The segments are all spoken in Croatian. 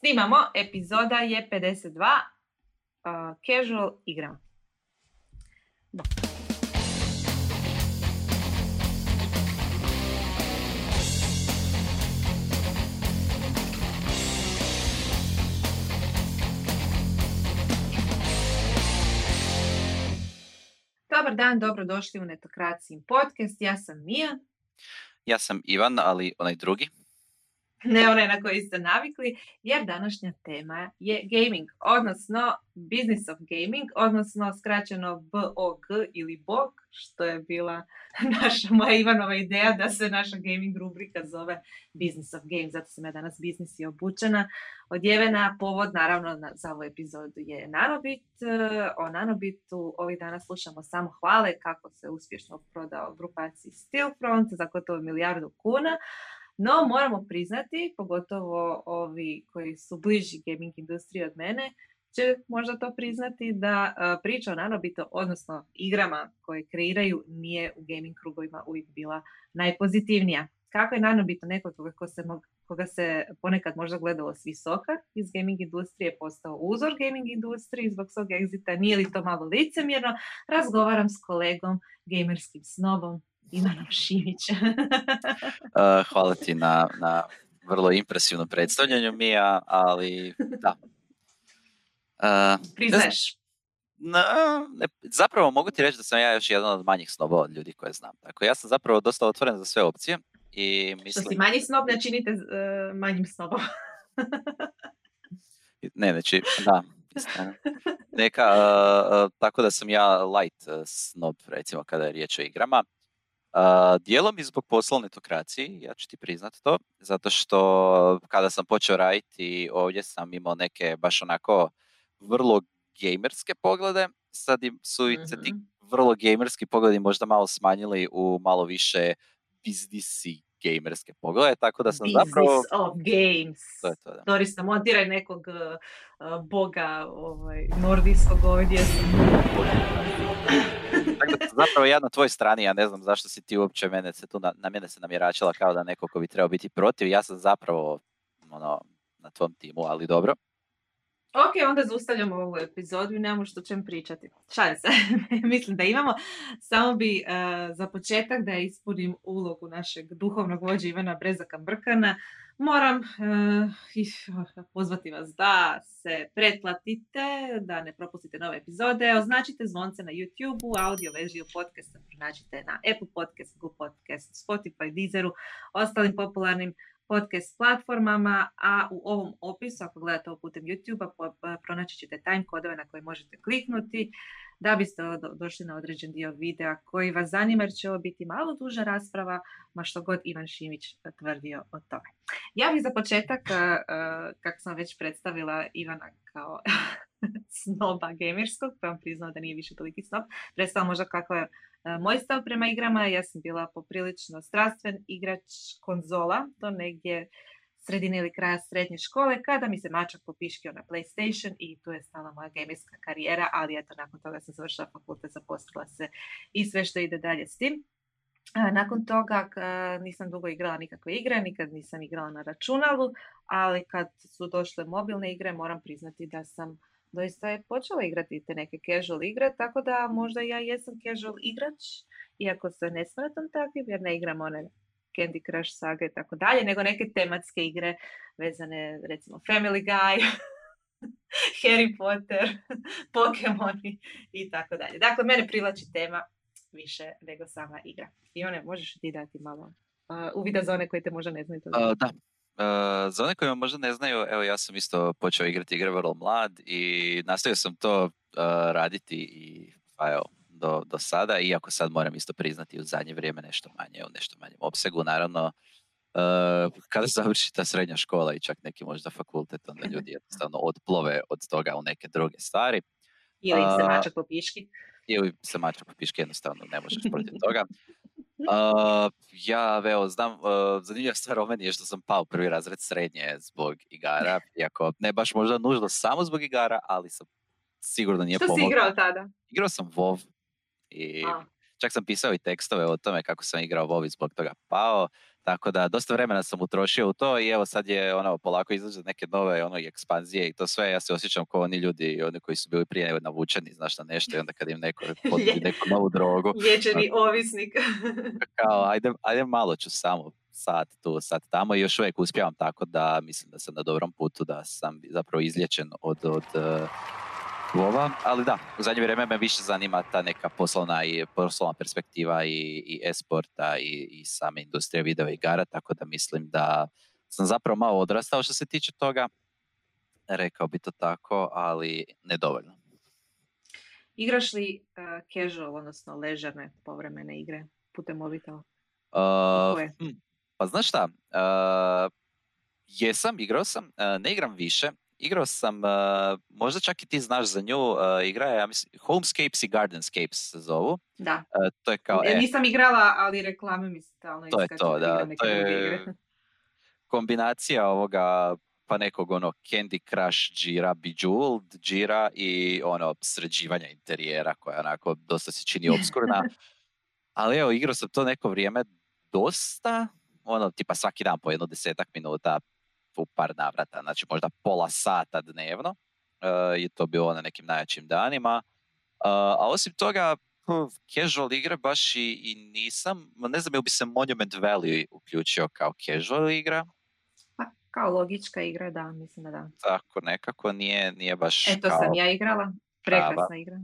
Snimamo, epizoda je 52, uh, casual igram. Da. Dobar dan, dobrodošli u Netokracijim podcast. Ja sam Mija. Ja sam Ivan, ali onaj drugi. Ne one na koji ste navikli, jer današnja tema je gaming, odnosno business of gaming, odnosno skraćeno BOG ili BOG, što je bila naša moja Ivanova ideja da se naša gaming rubrika zove Business of Games, zato sam ja danas biznis i obučena. Odjevena povod, naravno, za ovu epizodu je Nanobit. O Nanobitu ovih dana slušamo samo hvale kako se uspješno prodao grupaciji Stillfront za gotovo milijardu kuna, no, moramo priznati, pogotovo ovi koji su bliži gaming industriji od mene, će možda to priznati da priča o nanobito, odnosno igrama koje kreiraju, nije u gaming krugovima uvijek bila najpozitivnija. Kako je nanobito neko koga se, koga se ponekad možda gledalo s visoka iz gaming industrije, postao uzor gaming industriji zbog svog egzita, nije li to malo licemjerno, razgovaram s kolegom, gamerskim snobom, Ivanom Šimića. uh, hvala ti na, na vrlo impresivnom predstavljanju, Mija, ali da. Uh, Priznaješ? Na, ne, zapravo mogu ti reći da sam ja još jedan od manjih snobova od ljudi koje znam. Tako ja sam zapravo dosta otvoren za sve opcije. I mislim... Što si manji snob ne činite uh, manjim snobom. ne, znači, da. Neka, uh, tako da sam ja light snob, recimo, kada je riječ o igrama. Uh, dijelom i zbog poslovne tokracije, ja ću ti priznat to, zato što kada sam počeo raditi ovdje sam imao neke baš onako vrlo gamerske poglede, sad su i se ti mhm. vrlo gamerski pogledi možda malo smanjili u malo više biznisi gamerske poglede, tako da sam Business zapravo... of games. To je to, da. Dorista, montiraj nekog uh, boga ovaj, nordijskog ovdje. Zapravo ja na tvoj strani, ja ne znam zašto si ti uopće mene se tu na, na mene se namjeračila kao da neko ko bi trebao biti protiv, ja sam zapravo ono, na tvom timu, ali dobro. Ok, onda zaustavljamo ovu epizodu i nemamo što čem pričati. Šalim se, mislim da imamo. Samo bi uh, za početak da ispunim ulogu našeg duhovnog vođa Ivana Brezaka Brkana, moram uh, pozvati vas da se pretplatite, da ne propustite nove epizode, označite zvonce na YouTube-u, audio vežiju podcasta pronađite na Apple Podcast, Google Podcast, Spotify, Deezeru, ostalim popularnim podcast platformama, a u ovom opisu, ako gledate ovo putem YouTube-a, pronaći ćete time kodove na koje možete kliknuti da biste došli na određen dio videa koji vas zanima jer će ovo biti malo duža rasprava, ma što god Ivan Šimić tvrdio o tome. Ja bih za početak, kako sam već predstavila Ivana kao snoba gamerskog, pa vam priznao da nije više toliki snob, predstavila možda kako je moj stav prema igrama. Ja sam bila poprilično strastven igrač konzola, to negdje sredine ili kraja srednje škole, kada mi se mačak popiškio na PlayStation i tu je stala moja gamerska karijera, ali eto, nakon toga sam završila fakultet, zaposlila se i sve što ide dalje s tim. Nakon toga nisam dugo igrala nikakve igre, nikad nisam igrala na računalu, ali kad su došle mobilne igre moram priznati da sam doista je počela igrati te neke casual igre, tako da možda ja jesam casual igrač, iako se ne smatram takvim jer ne igram one Candy Crush saga i tako dalje, nego neke tematske igre vezane recimo Family Guy, Harry Potter, Pokemoni i tako dalje. Dakle, mene privlači tema više nego sama igra. I one, možeš ti dati malo uh, uvida za one koji te možda ne znaju. To uh, da, Uh, za one koji me možda ne znaju, evo ja sam isto počeo igrati igre vrlo mlad i nastavio sam to uh, raditi i pa evo, do, do sada, iako sad moram isto priznati u zadnje vrijeme nešto manje, u nešto manjem opsegu, naravno, uh, kada završi ta srednja škola i čak neki možda fakultet, onda ljudi jednostavno odplove od toga u neke druge stvari. Ili se mačak po piški. Ili se mačak po piški, jednostavno ne možeš protiv toga. Uh, ja, evo, znam, uh, zanimljiva stvar o meni je što sam pao prvi razred srednje zbog igara, iako ne baš možda nužno samo zbog igara, ali sam sigurno nije pomogao. Što si igrao tada? Igrao sam WoW i čak sam pisao i tekstove o tome kako sam igrao WoW i zbog toga pao. Tako da dosta vremena sam utrošio u to i evo sad je ono polako izlaze neke nove ono i ekspanzije i to sve. Ja se osjećam kao oni ljudi oni koji su bili prije navučeni znaš na nešto i onda kad im neko podudi neku novu drogu. Liječeni ovisnik. kao ajde, ajde malo ću samo sat tu, sat tamo i još uvijek uspijevam tako da mislim da sam na dobrom putu, da sam zapravo izlječen od, od uh, ali da, u zadnje vrijeme me više zanima ta neka poslovna i poslovna perspektiva i, i e-sporta i, i same industrije video igara, tako da mislim da sam zapravo malo odrastao što se tiče toga, rekao bi to tako, ali nedovoljno. Igraš li uh, casual, odnosno ležerne povremene igre putem mobitela? Uh, pa znaš šta, uh, jesam, igrao sam, uh, ne igram više, igrao sam, uh, možda čak i ti znaš za nju, uh, igra je, ja mislim, Homescapes i Gardenscapes se zovu. Da. to je kao, e, nisam igrala, ali reklame mi stalno To je to, da. To je kombinacija ovoga pa nekog ono Candy Crush Jira Bejeweled Jira i ono sređivanja interijera koja onako dosta se čini obskurna. Ali evo, igrao sam to neko vrijeme dosta, ono, tipa svaki dan po jedno desetak minuta u par navrata, znači možda pola sata dnevno uh, i to bilo na nekim najjačim danima. Uh, a osim toga, casual igre baš i, i nisam, ne znam ili bi se Monument Valley uključio kao casual igra. Pa, kao logička igra, da, mislim da da. Tako, nekako nije, nije baš Eto kao... sam ja igrala, prekrasna igra.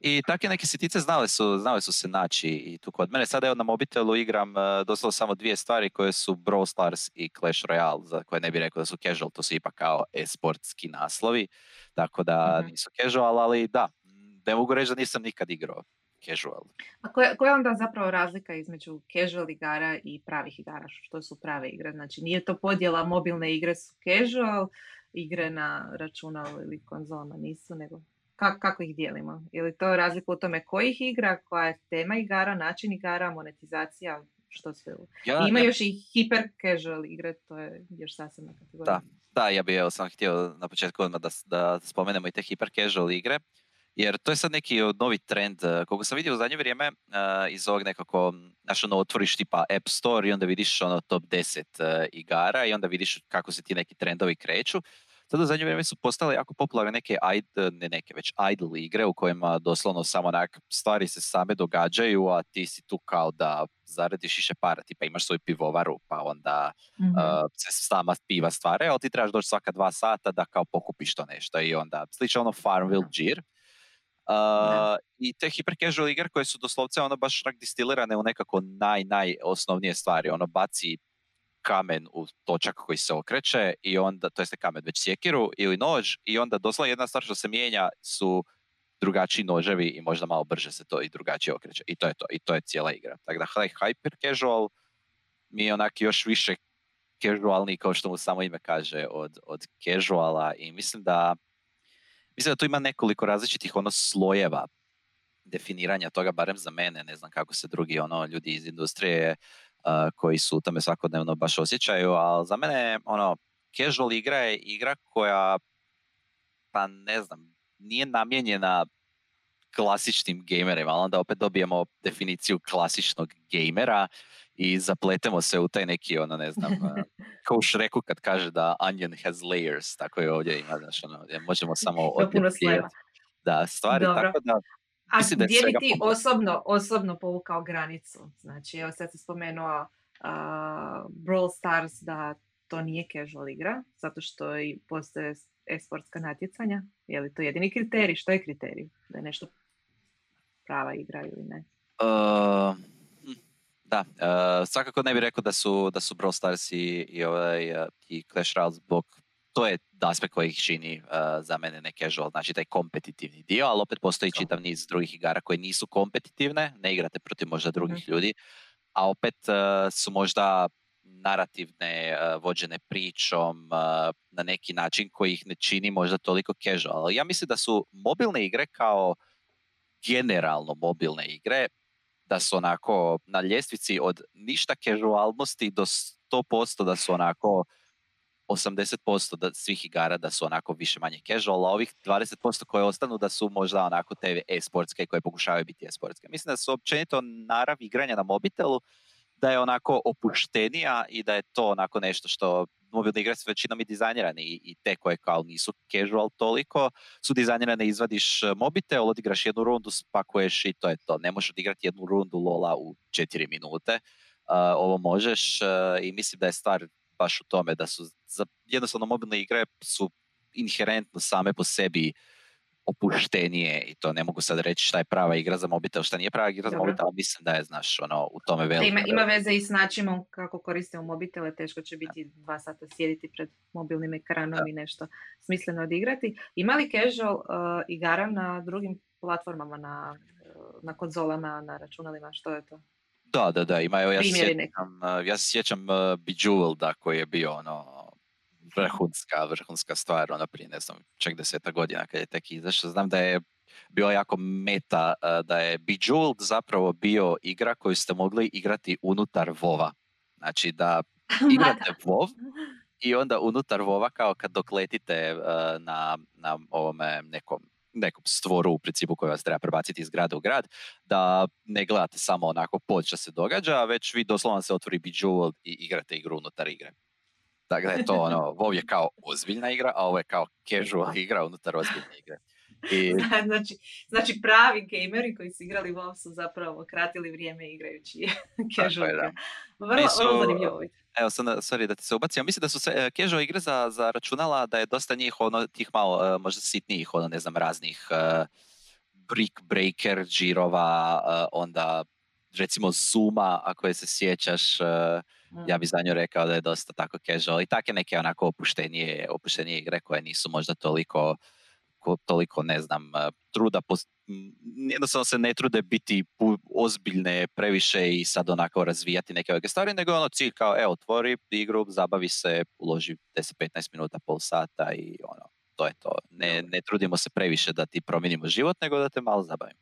E, i takve neke sitice znale su, znale su se naći i tu kod mene. Sada evo na mobitelu igram uh, doslovno samo dvije stvari koje su Brawl Stars i Clash Royale, za koje ne bih rekao da su casual, to su ipak kao e-sportski naslovi, tako da mm nisu casual, ali da, ne mogu reći da nisam nikad igrao casual. A koja, koja je onda zapravo razlika između casual igara i pravih igara? Što su prave igre? Znači nije to podjela mobilne igre su casual, igre na računalu ili konzolama nisu, nego kako, kako ih dijelimo? Je li to razlika u tome kojih igra, koja je tema igara, način igara, monetizacija, što sve? Ja, Ima još i hiper casual igre, to je još sasvim kategorija. Da, da, ja bih evo sam htio na početku odmah da, da spomenemo i te hiper casual igre, jer to je sad neki novi trend, e, koliko sam vidio u zadnje vrijeme uh, iz ovog nekako, znaš ono, otvoriš tipa App Store i onda vidiš ono top 10 uh, igara i onda vidiš kako se ti neki trendovi kreću. Sada u zadnje vrijeme su postale jako popularne neke, ne neke, već idle igre u kojima doslovno samo onak stvari se same događaju, a ti si tu kao da zaradiš više para, tipa imaš svoju pivovaru, pa onda mm se sama piva stvare, ali ti trebaš doći svaka dva sata da kao pokupiš to nešto i onda slično ono Farmville Gear. Uh, I te hyper casual igre koje su doslovce ono baš rak distilirane u nekako naj, najosnovnije stvari. Ono baci kamen u točak koji se okreće i onda, to jeste kamen već sjekiru ili nož i onda doslovno jedna stvar što se mijenja su drugačiji noževi i možda malo brže se to i drugačije okreće. I to je to. I to je cijela igra. Tako da hyper casual mi je onak još više casualni kao što mu samo ime kaže od, od casuala i mislim da mislim da tu ima nekoliko različitih ono slojeva definiranja toga, barem za mene, ne znam kako se drugi ono ljudi iz industrije koji su u tome svakodnevno baš osjećaju, ali za mene ono, casual igra je igra koja, pa ne znam, nije namijenjena klasičnim gamerima, ali onda opet dobijemo definiciju klasičnog gamera i zapletemo se u taj neki, ono, ne znam, kao u Shreku kad kaže da onion has layers, tako je ovdje ima, znaš, ono, možemo samo da stvari, Dobro. tako da a gdje bi ti osobno, osobno povukao granicu? Znači, evo sad si spomenuo uh, Brawl Stars da to nije casual igra, zato što i postoje esportska natjecanja. Je li to jedini kriterij? Što je kriterij? Da je nešto prava igra ili ne? Uh, da, uh, svakako ne bih rekao da su, da su Brawl Stars i, i, ovaj, i Clash Royale zbog to je aspekt koji ih čini uh, za mene ne casual, znači taj kompetitivni dio, ali opet postoji čitav niz drugih igara koje nisu kompetitivne, ne igrate protiv možda drugih mm ljudi, a opet uh, su možda narativne, uh, vođene pričom na neki način koji ih ne čini možda toliko casual. Ja mislim da su mobilne igre kao generalno mobilne igre, da su onako na ljestvici od ništa casualnosti do 100% da su onako 80% da, svih igara da su onako više manje casual, a ovih 20% koje ostanu da su možda onako te e-sportske koje pokušavaju biti e-sportske. Mislim da su općenito narav igranja na mobitelu da je onako opuštenija i da je to onako nešto što mobilne igre su većinom i dizajnirane i, i te koje kao nisu casual toliko su dizajnirane, izvadiš e, mobitel, odigraš jednu rundu, spakuješ i to je to. Ne možeš odigrati jednu rundu Lola u četiri minute. Uh, ovo možeš uh, i mislim da je stvar baš u tome da su za, jednostavno mobilne igre su inherentno same po sebi opuštenije i to ne mogu sad reći šta je prava igra za mobitel, šta nije prava igra za Dobro. mobitel, ali mislim da je, znaš, ono, u tome Da, veliko. ima, ima veze i s načinom kako koristimo mobitele, teško će biti dva sata sjediti pred mobilnim ekranom i nešto smisleno odigrati. Ima li casual uh, igara na drugim platformama, na, uh, na konzolama, na računalima, što je to? Da, da, da, ima, evo, ja se sjećam, uh, ja se sjećam uh, Bejeweleda koji je bio ono vrhunska, vrhunska stvar, ono prije, ne znam, čak deseta godina kad je tek izašao. Znam da je bio jako meta, uh, da je Bejeweled zapravo bio igra koju ste mogli igrati unutar Vova. Znači da igrate WoW i onda unutar Vova kao kad dok letite uh, na, na ovome nekom nekom stvoru u principu koji vas treba prebaciti iz grada u grad, da ne gledate samo onako pod što se događa, već vi doslovno se otvori Bejeweled i igrate igru unutar igre. Dakle, to ono, WoW je kao ozbiljna igra, a ovo je kao casual igra unutar ozbiljne igre. I, znači, znači pravi gameri koji su igrali WoW su zapravo kratili vrijeme igrajući casual je, da. igre. Vrlo, Meni su- vrlo zanimljivo. evo, sad, sorry da ti se ubacim, ja mislim da su se e, casual igre za, za računala, da je dosta njih, ono, tih malo, e, možda sitnijih, ono, ne znam, raznih e, brick breaker, džirova, onda recimo Zuma, ako je se sjećaš, e, Mm. ja bi za nju rekao da je dosta tako casual i take neke onako opuštenije, opuštenije igre koje nisu možda toliko, ko- toliko ne znam, eh, truda, jednostavno se ne trude biti ozbiljne previše i sad onako razvijati neke ove stvari, nego je ono cilj kao, evo, otvori igru, zabavi se, uloži 10-15 minuta, pol sata i ono, to je to. Ne, ne trudimo se previše da ti promijenimo život, nego da te malo zabavimo.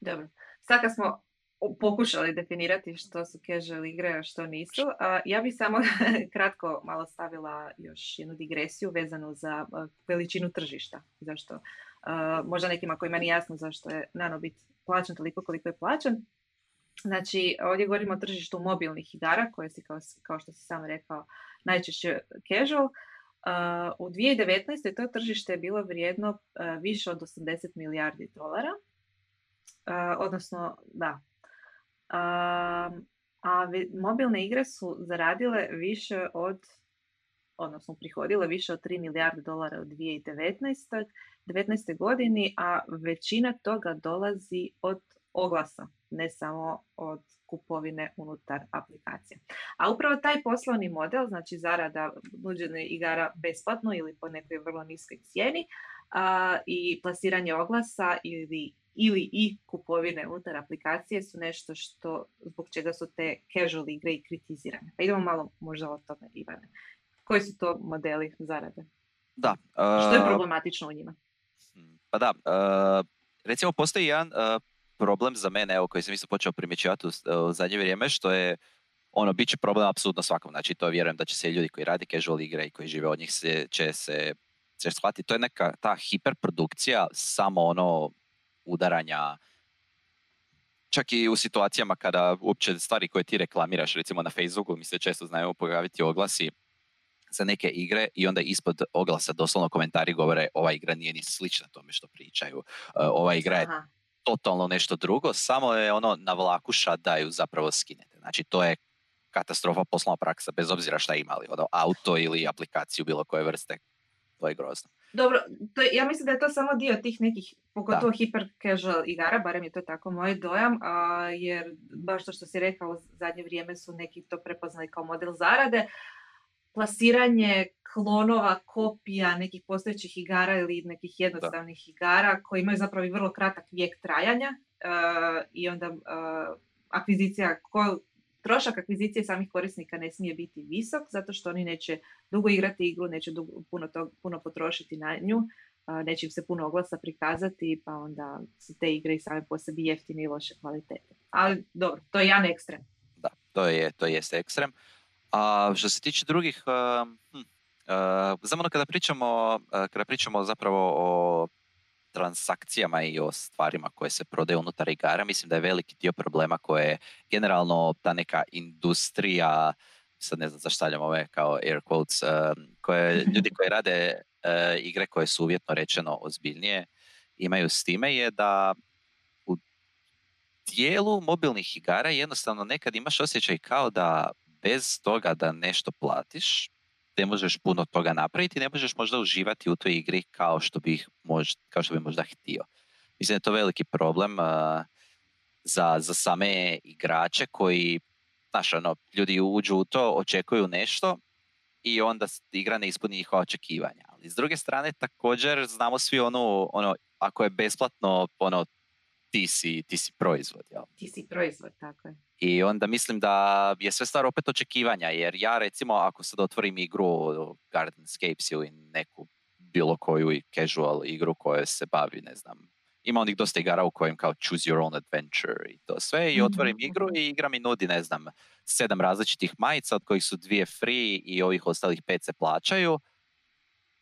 Dobro. Sad kad smo pokušali definirati što su casual igre, a što nisu, ja bi samo kratko malo stavila još jednu digresiju vezanu za veličinu tržišta. Zašto? možda nekima kojima nije jasno zašto je nanobit plaćan toliko koliko je plaćan. Znači, ovdje govorimo o tržištu mobilnih igara, koje si, kao, što si sam rekao, najčešće casual. U 2019. to tržište je bilo vrijedno više od 80 milijardi dolara. Odnosno, da. A vi- mobilne igre su zaradile više od, odnosno prihodile više od 3 milijarde dolara u 2019. 19. godini, a većina toga dolazi od oglasa, ne samo od kupovine unutar aplikacije. A upravo taj poslovni model, znači zarada nuđene igara besplatno ili po nekoj vrlo niskoj cijeni a, i plasiranje oglasa ili ili i kupovine unutar aplikacije su nešto što zbog čega su te casual igre i kritizirane. Pa idemo malo možda o tome, Ivane. Koji su to modeli zarade? Da. Što je eh, problematično u njima? Mm, Pa da, uh, recimo postoji jedan uh, problem za mene, evo koji sam isto počeo primjećivati u, u zadnje vrijeme, što je ono, bit će problem apsolutno svakom. Znači, to vjerujem da će se ljudi koji radi casual igre i koji žive od njih se, će se će shvatiti. To je neka ta hiperprodukcija samo ono udaranja čak i u situacijama kada uopće stvari koje ti reklamiraš, recimo na Facebooku mi se često znaju pojaviti oglasi za neke igre i onda ispod oglasa doslovno komentari govore ova igra nije ni slična tome što pričaju. Uh, ova igra je Aha. totalno nešto drugo, samo je ono na vlakuša da ju zapravo skinete. Znači to je katastrofa poslovna praksa, bez obzira šta imali, ono auto ili aplikaciju bilo koje vrste. To je grozno. Dobro, to, ja mislim da je to samo dio tih nekih, pogotovo hiper casual igara, barem je to tako moj dojam, a, jer baš to što si rekao, u zadnje vrijeme su neki to prepoznali kao model zarade. Plasiranje klonova, kopija nekih postojećih igara ili nekih jednostavnih igara koji imaju zapravo i vrlo kratak vijek trajanja a, i onda a, akvizicija, ko, trošak akvizicije samih korisnika ne smije biti visok zato što oni neće dugo igrati igru, neće dugo, puno, tog, puno potrošiti na nju, neće im se puno oglasa prikazati, pa onda su te igre i same po sebi jeftine i loše kvalitete. Ali dobro, to je jedan ekstrem. Da, to je, to jest ekstrem. A što se tiče drugih, hm, uh, znam ono kada pričamo, uh, kada pričamo zapravo o transakcijama i o stvarima koje se prodaju unutar igara, mislim da je veliki dio problema koje je generalno ta neka industrija, sad ne znam zašto ove kao air quotes, koje, ljudi koji rade igre koje su uvjetno rečeno ozbiljnije, imaju s time je da u dijelu mobilnih igara jednostavno nekad imaš osjećaj kao da bez toga da nešto platiš, ne možeš puno toga napraviti, ne možeš možda uživati u toj igri kao što bi, možda, kao što bi možda htio. Mislim da je to veliki problem za, za same igrače koji, znaš, ono, ljudi uđu u to, očekuju nešto i onda igra ne ispuni njihova očekivanja. Ali s druge strane također znamo svi ono, ono ako je besplatno, ono, ti si, ti si proizvod. Jel? Ti si proizvod, tako je. I onda mislim da je sve stvar opet očekivanja, jer ja recimo ako sad otvorim igru Gardenscapes ili neku bilo koju casual igru koja se bavi, ne znam, ima onih dosta igara u kojem kao choose your own adventure i to sve i otvorim mhm, igru i igra mi nudi, ne znam, sedam različitih majica od kojih su dvije free i ovih ostalih pet se plaćaju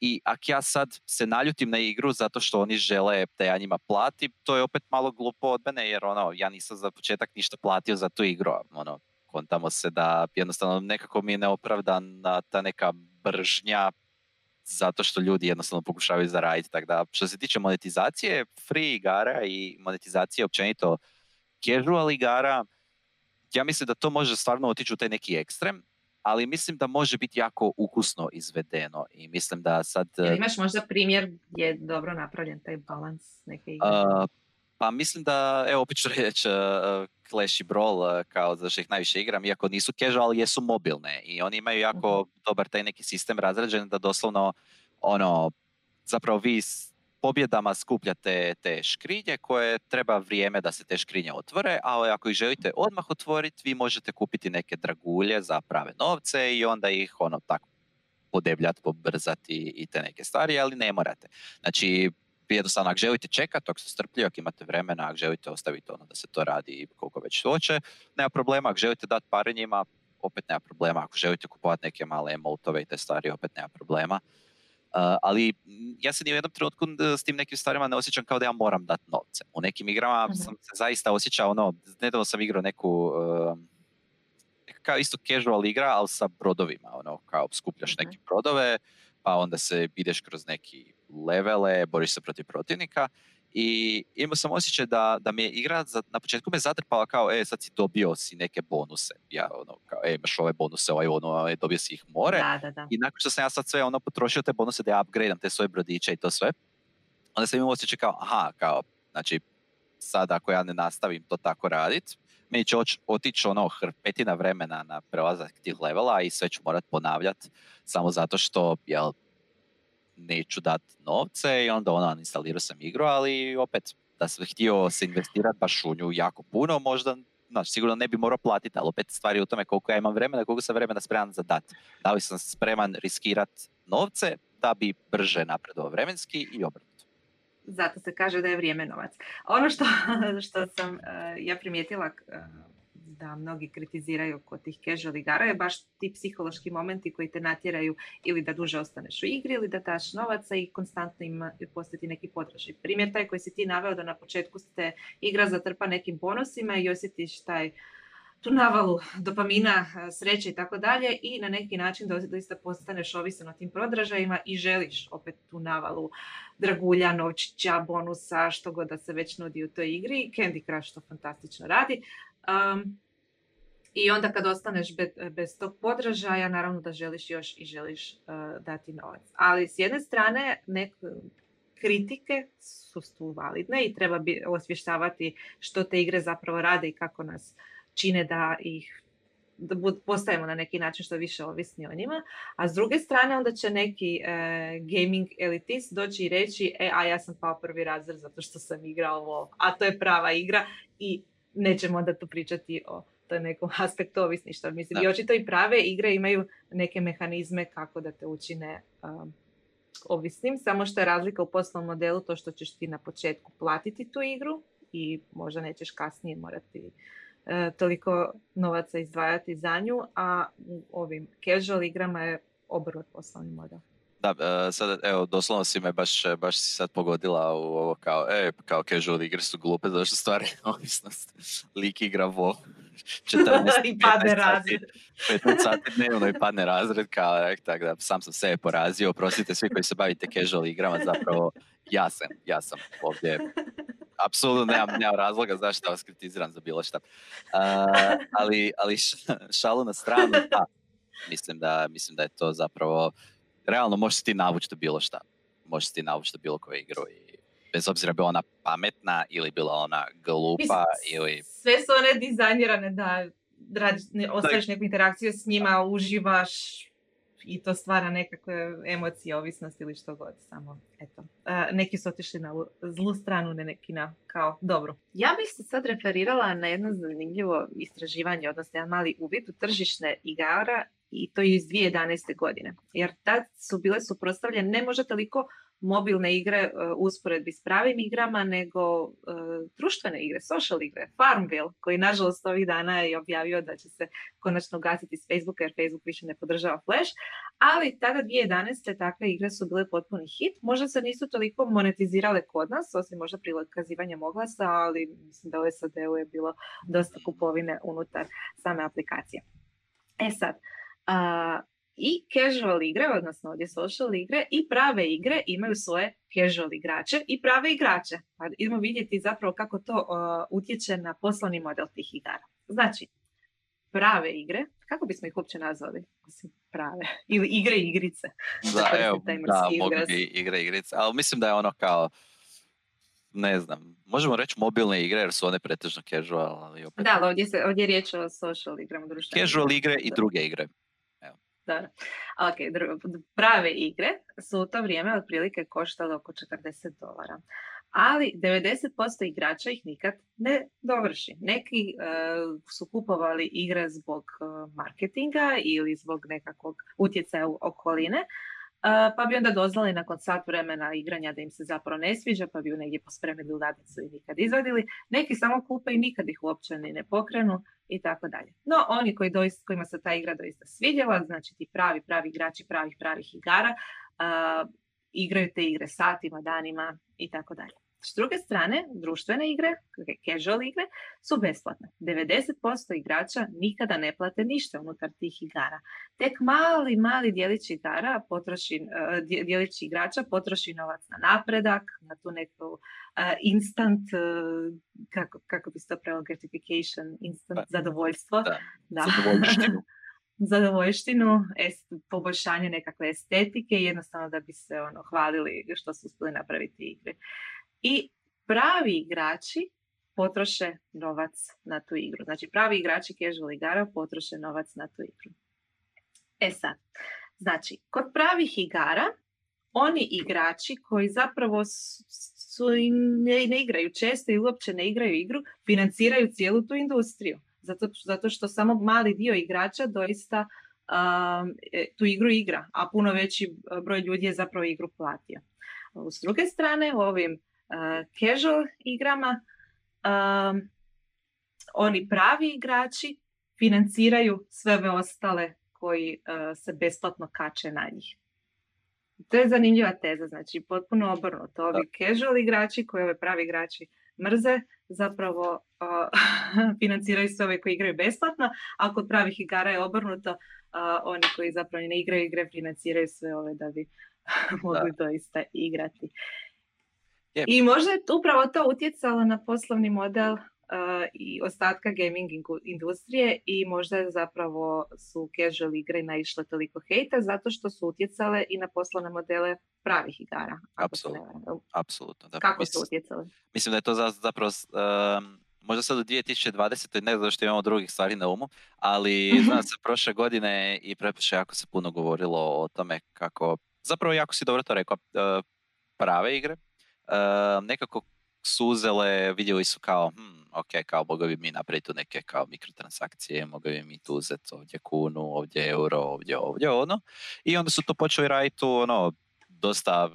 i ako ja sad se naljutim na igru zato što oni žele da ja njima platim, to je opet malo glupo od mene jer ono, ja nisam za početak ništa platio za tu igru. Ono, kontamo se da jednostavno nekako mi je neopravdana ta neka bržnja zato što ljudi jednostavno pokušavaju zaraditi. Tako da, što se tiče monetizacije free igara i monetizacije općenito casual igara, ja mislim da to može stvarno otići u taj neki ekstrem, ali mislim da može biti jako ukusno izvedeno i mislim da sad... Jel imaš možda primjer gdje je dobro napravljen taj balans neke igre? pa mislim da, evo opet ću reći uh, Clash i Brawl uh, kao za što ih najviše igram, iako nisu casual, ali jesu mobilne i oni imaju jako uh dobar taj neki sistem razrađen da doslovno ono, zapravo vi pobjedama skupljate te škrinje koje treba vrijeme da se te škrinje otvore, ali ako ih želite odmah otvoriti, vi možete kupiti neke dragulje za prave novce i onda ih ono tako podebljati, pobrzati i te neke stvari, ali ne morate. Znači, jednostavno ako želite čekati, ako ste strpljivi, ako imate vremena, ako želite ostaviti ono da se to radi koliko već hoće, nema problema. Ako želite dati pare njima, opet nema problema. Ako želite kupovati neke male emotove i te stvari, opet nema problema. Uh, ali ja se ni u jednom trenutku s tim nekim stvarima ne osjećam kao da ja moram dati novce. U nekim igrama uh sam se zaista osjećao, ono, nedavno sam igrao neku, uh, kao isto casual igra, ali sa brodovima, ono, kao skupljaš neke brodove, pa onda se ideš kroz neki levele, boriš se protiv protivnika i imao sam osjećaj da, da mi je igra za, na početku me zatrpala kao, e, sad si dobio si neke bonuse. Ja, ono, kao, e, imaš ove bonuse, ovaj, ono, ovaj, dobio si ih more. Da, da, da. I nakon što sam ja sad sve ono potrošio te bonuse da ja upgradeam te svoje brodiće i to sve, onda sam imao osjećaj kao, aha, kao, znači, sad ako ja ne nastavim to tako radit, meni će otići ono hrpetina vremena na prelazak tih levela i sve ću morat ponavljati samo zato što, jel, neću dati novce i onda ono instalirao sam igru, ali opet da sam htio se investirati baš u nju jako puno, možda znači, sigurno ne bi morao platiti, ali opet stvari u tome koliko ja imam vremena, koliko sam vremena spreman za dat. Da li sam spreman riskirati novce da bi brže napredovao vremenski i obrnuto. Zato se kaže da je vrijeme novac. Ono što, što sam uh, ja primijetila uh, da mnogi kritiziraju kod tih casual igara je baš ti psihološki momenti koji te natjeraju ili da duže ostaneš u igri ili da daš novaca i konstantno ima postati neki potraži. Primjer taj koji si ti naveo da na početku ste igra zatrpa nekim bonusima i osjetiš taj tu navalu dopamina, sreće i tako dalje i na neki način doista postaneš ovisan o tim prodražajima i želiš opet tu navalu dragulja, novčića, bonusa, što god da se već nudi u toj igri. Candy Crush to fantastično radi. Um, i onda kad ostaneš bez, bez tog podražaja, naravno da želiš još i želiš uh, dati novac. Ali s jedne strane nek, kritike su tu validne i treba bi osvještavati što te igre zapravo rade i kako nas čine da ih da postajemo na neki način što više ovisni o njima, a s druge strane onda će neki e, gaming elitist doći i reći e, a ja sam pao prvi razred zato što sam igrao ovo, a to je prava igra i nećemo onda tu pričati o nekom aspektu ovisništva. Mislim, i očito i prave igre imaju neke mehanizme kako da te učine um, ovisnim, samo što je razlika u poslovnom modelu to što ćeš ti na početku platiti tu igru i možda nećeš kasnije morati e, toliko novaca izdvajati za nju, a u ovim casual igrama je obrnut poslovni model. Da, e, sad, evo, doslovno si me baš, baš si sad pogodila u ovo kao, e, kao casual igre su glupe, zašto stvari ovisnost. Lik igra WoW. 14, I padne razred. 15 sati dnevno i padne razred, kao, e, tako da sam sam sebe porazio, oprostite svi koji se bavite casual igrama, zapravo ja sam, ja sam ovdje apsolutno nemam, nemam razloga zašto vas kritiziram za bilo šta. Uh, ali, ali šalu na stranu, da, mislim da, mislim da je to zapravo, realno možeš ti navući da bilo šta. Možeš ti navući da bilo koju igru i bez obzira bila ona pametna ili bila ona glupa ili... Sve su one dizajnirane da radiš, ne, ostvariš neku interakciju s njima, uživaš, i to stvara nekakve emocije, ovisnost ili što god, samo eto. neki su otišli na zlu stranu, ne neki na kao dobro. Ja bih se sad referirala na jedno zanimljivo istraživanje, odnosno jedan mali uvid u tržišne igara i to je iz 2011. godine. Jer tad su bile suprotstavljene ne može toliko mobilne igre e, usporedbi s pravim igrama, nego uh, društvene igre, social igre. Farmville, koji nažalost ovih dana je objavio da će se konačno gasiti s Facebooka jer Facebook više ne podržava Flash, ali tada 2011. takve igre su bile potpuni hit. Možda se nisu toliko monetizirale kod nas, osim možda prilakazivanja moglasa, ali mislim da u SAD-u je bilo dosta kupovine unutar same aplikacije. E sad, uh, i casual igre, odnosno ovdje social igre i prave igre imaju svoje casual igrače i prave igrače. Pa idemo vidjeti zapravo kako to uh, utječe na poslovni model tih igara. Znači, prave igre, kako bismo ih uopće nazvali? Osim prave. Ili igre i igrice. Da, evo, da, mogu bi igre i igrice. Ali mislim da je ono kao, ne znam, možemo reći mobilne igre jer su one pretežno casual. Ali opet... Da, ovdje, se, ovdje je riječ o social igrama. Casual igre i druge igre. Da. Ok, prave igre su u to vrijeme otprilike koštale oko 40 dolara. Ali 90% igrača ih nikad ne dovrši. Neki uh, su kupovali igre zbog uh, marketinga ili zbog nekakvog utjecaja u okoline, pa bi onda dozvali nakon sat vremena igranja da im se zapravo ne sviđa, pa bi ju negdje pospremili u ladicu i nikad izvadili. Neki samo kupe i nikad ih uopće ni ne pokrenu i tako dalje. No, oni koji doista, kojima se ta igra doista svidjela, znači ti pravi, pravi igrači pravih, pravih igara, igraju te igre satima, danima i tako dalje. S druge strane, društvene igre, casual igre, su besplatne. 90% igrača nikada ne plate ništa unutar tih igara. Tek mali, mali dijelić igara potroši, e, dijelić igrača potroši novac na napredak, na tu neku e, instant, e, kako, kako bi se to prevelo, gratification, instant pa, zadovoljstvo. Da, da. zadovoljštinu. zadovoljštinu, poboljšanje nekakve estetike i jednostavno da bi se ono, hvalili što su uspjeli napraviti igre i pravi igrači potroše novac na tu igru. Znači pravi igrači casual igara potroše novac na tu igru. E sad, znači, kod pravih igara, oni igrači koji zapravo su, ne, ne igraju često i uopće ne igraju igru, financiraju cijelu tu industriju. Zato, zato što samo mali dio igrača doista um, tu igru igra, a puno veći broj ljudi je zapravo igru platio. S druge strane, u ovim casual igrama, oni pravi igrači financiraju sve ove ostale koji se besplatno kače na njih. To je zanimljiva teza, znači potpuno obrnuto. Ovi casual igrači koji ove pravi igrači mrze, zapravo financiraju sve ove koji igraju besplatno, a kod pravih igara je obrnuto, oni koji zapravo ne igraju igre financiraju sve ove da bi mogli doista igrati. I možda je upravo to utjecalo na poslovni model uh, i ostatka gaming industrije i možda je zapravo su casual igre naišle toliko hejta zato što su utjecale i na poslovne modele pravih igara. Apsolutno. Apsolutno da. Kako su utjecale? Mislim da je to zapravo um, možda sad u 2020. ne znam što imamo drugih stvari na umu, ali znam se prošle godine i prepoše jako se puno govorilo o tome kako, zapravo jako si dobro to rekao, uh, prave igre nekako su uzele, vidjeli su kao, hm, ok, kao bi mi napraviti tu neke kao mikrotransakcije, mogli mi tu uzeti ovdje kunu, ovdje euro, ovdje ovdje ono. I onda su to počeli raditi ono, dosta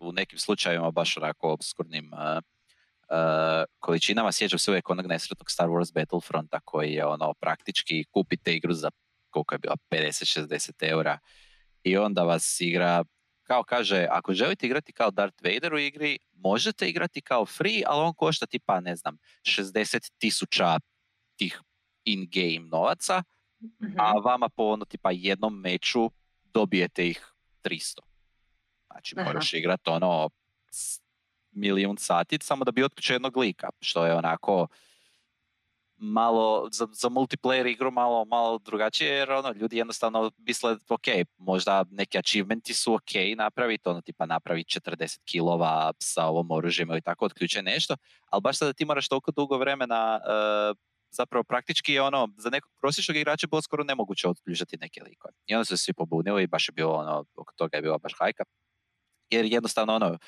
u nekim slučajevima baš onako obskurnim uh, uh, količinama. Sjećam se uvijek onog nesretnog Star Wars Battlefronta koji je ono praktički kupite igru za koliko je bila 50-60 eura i onda vas igra kao kaže, ako želite igrati kao Darth Vader u igri, možete igrati kao free, ali on košta tipa, ne znam, 60 tisuća tih in-game novaca, a Mhm. vama po ono tipa jednom meču dobijete ih 300. Znači Aha. moraš igrat ono milijun sati samo da bi otključio jednog lika, što je onako malo za, za multiplayer igru malo, malo drugačije jer ono, ljudi jednostavno misle ok, možda neki achievementi su ok napraviti, ono tipa napraviti 40 kilova sa ovom oružjem ili tako otključe nešto, ali baš sada ti moraš toliko dugo vremena e, zapravo praktički je ono, za nekog prosječnog igrača bilo skoro nemoguće otključati neke likove. I onda su se svi pobunili i baš je bilo ono, oko toga je bila baš hajka. Jer jednostavno ono,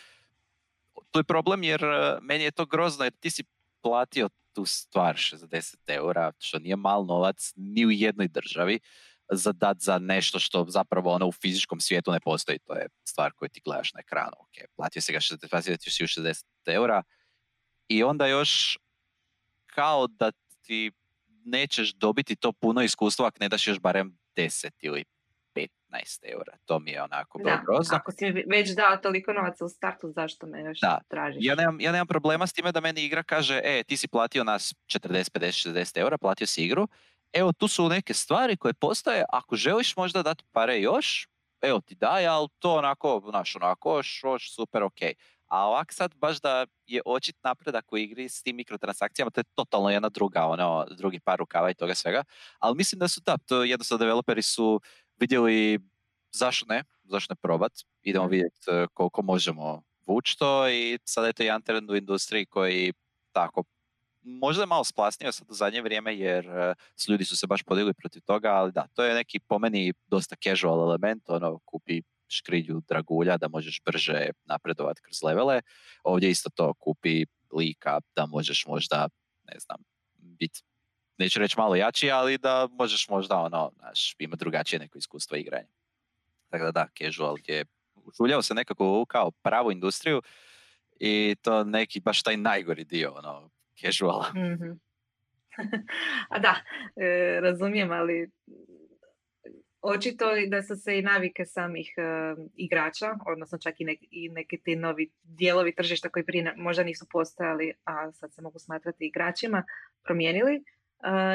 tu je problem jer e, meni je to grozno jer ti si platio tu stvar 60 eura, što nije mal novac ni u jednoj državi za dat za nešto što zapravo ono u fizičkom svijetu ne postoji. To je stvar koju ti gledaš na ekranu. Ok, platio si ga 60, platio si ju 60 eura i onda još kao da ti nećeš dobiti to puno iskustva ako ne daš još barem 10 ili 15 eura. To mi je onako bilo Da, grozno. ako si mi već dao toliko novaca u startu, zašto me još Da. tražiš? Ja nemam, ja nemam problema s time da meni igra kaže, e, ti si platio nas 40, 50, 60 eura, platio si igru, evo tu su neke stvari koje postoje, ako želiš možda dati pare još, evo ti daj, ali to onako, znaš, onako, šoš, super, ok. A ovak sad baš da je očit napredak u igri s tim mikrotransakcijama, to je totalno jedna druga, ono, drugi par rukava i toga svega. Ali mislim da su da, to jednostavno developeri su vidjeli zašto ne, zašto ne probat, idemo Mhm. vidjeti e, koliko možemo vući to i sada je to jedan trend u industriji koji tako možda je malo splasnio sad u zadnje vrijeme jer e, s ljudi su se baš podigli protiv toga, ali da, to je neki po meni dosta casual element, ono kupi škrilju dragulja da možeš brže napredovat kroz levele. Ovdje isto to kupi lika da možeš možda, ne znam, biti neću reći malo jači, ali da možeš možda ono, znaš, ima drugačije neko iskustvo igranja. Tako da da, casual je ušuljao se nekako u kao pravu industriju i to neki baš taj najgori dio ono, casuala. Mhm. A da, e, razumijem, ali očito da su se i navike samih e, igrača, odnosno čak i, nek- i neki ti novi dijelovi tržišta koji prije ne- možda nisu postojali, a sad se mogu smatrati igračima, promijenili.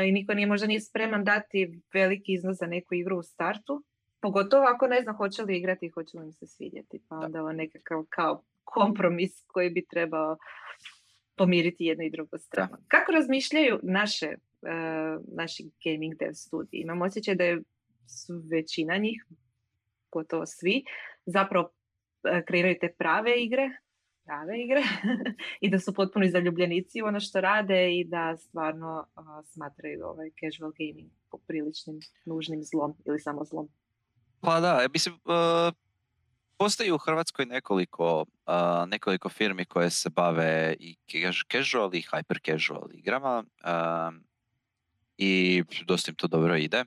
I niko nije možda nije spreman dati veliki iznos za neku igru u startu, pogotovo ako ne zna hoće li igrati i hoće li im se svidjeti. Pa Da. onda ovo nekakav kao kompromis koji bi trebao pomiriti jednu i drugu stranu. Kako razmišljaju naše, e, naši gaming dev studiji? Imam osjećaj da je većina njih, gotovo svi, zapravo e, kreiraju te prave igre, prave igre i da su potpuno zaljubljenici u ono što rade i da stvarno a, smatraju ovaj casual gaming popriličnim nužnim zlom ili samo zlom. Pa da, ja mislim, e, postoji u Hrvatskoj nekoliko, a, nekoliko firmi koje se bave i cas- casual i hyper casual igrama i dosta im to dobro ide.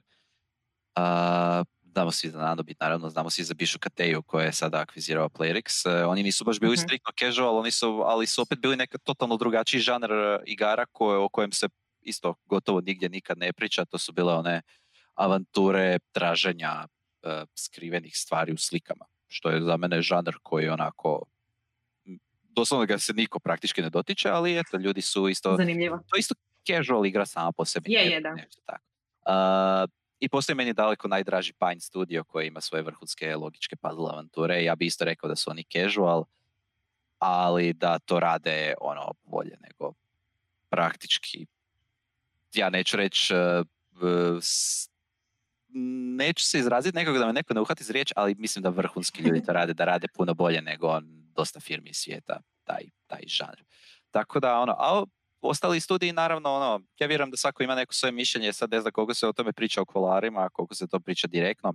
Znamo svi za Nanobit, naravno, znamo svi za Bišu Kateju koje je sada akvizirao Playrix. E, oni nisu baš bili Mhm. striktno casual, oni su, ali su opet bili neka totalno drugačiji žanr e, igara koje, o kojem se isto gotovo nigdje nikad ne priča. To su bile one avanture traženja e, skrivenih stvari u slikama, što je za mene žanr koji onako doslovno ga se niko praktički ne dotiče, ali eto, ljudi su isto Zanimljivo. to isto casual igra sama po sebi. Je, je, da. nešto tako. A, I postoji meni daleko najdraži Pine Studio koji ima svoje vrhunske logičke puzzle avanture. Ja bi isto rekao da su oni casual, ali da to rade ono bolje nego praktički. Ja neću reći s- neću se izraziti nekog da me neko ne uhvati za riječ, ali mislim da vrhunski ljudi to rade, da rade puno bolje nego dosta firmi svijeta taj, taj žanr. Tako da, ono, a ostali studiji, naravno, ono, ja vjerujem da svako ima neko svoje mišljenje, sad ne znam koliko se o tome priča u kolarima, koliko se to priča direktno.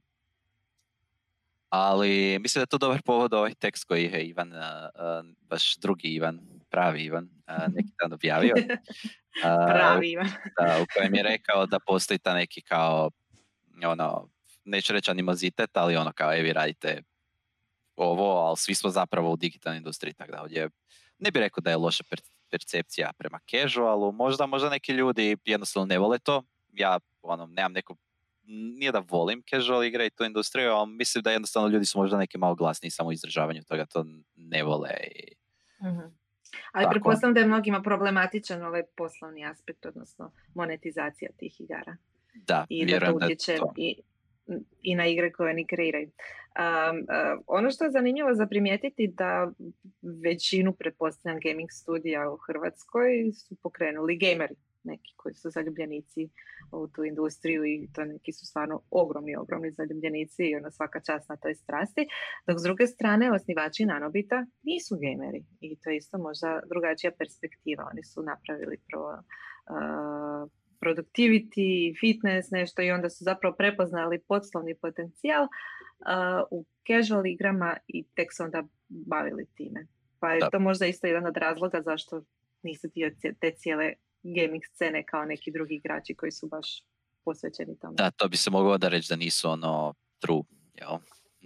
Ali mislim da je to dobar povod ovaj tekst koji je Ivan, uh, uh, baš drugi Ivan, pravi Ivan, uh, neki dan objavio. Pravi Ivan. da, u kojem je rekao da postoji ta neki kao, ono, neću reći animozitet, ali ono kao, e, vi radite ovo, ali svi smo zapravo u digitalnoj industriji, tako da ovdje ne bih rekao da je loša per- percepcija prema casualu, možda, možda neki ljudi jednostavno ne vole to, ja ono, nemam neko nije da volim casual igre i tu industriju, ali mislim da jednostavno ljudi su možda neki malo glasniji samo u izražavanju toga, to ne vole i Mhm. Ali pretpostavljam da je mnogima problematičan ovaj poslovni aspekt, odnosno monetizacija tih igara. Da, I da to utječe i, i na igre koje oni kreiraju. Um, ono što je zanimljivo za primijetiti da većinu, pretpostavljam, gaming studija u Hrvatskoj su pokrenuli gameri neki koji su zaljubljenici u tu industriju i to neki su stvarno ogromni, ogromni zaljubljenici i ono svaka čast na toj strasti. Dok s druge strane, osnivači Nanobita nisu gameri i to je isto možda drugačija perspektiva. Oni su napravili prvo uh, productivity, fitness, nešto i onda su zapravo prepoznali poslovni potencijal uh, u casual igrama i tek se onda bavili time. Pa je to možda isto jedan od razloga zašto nisu dio te cijele gaming scene kao neki drugi igrači koji su baš posvećeni tome. Da, to bi se moglo da reći da nisu ono true, jel?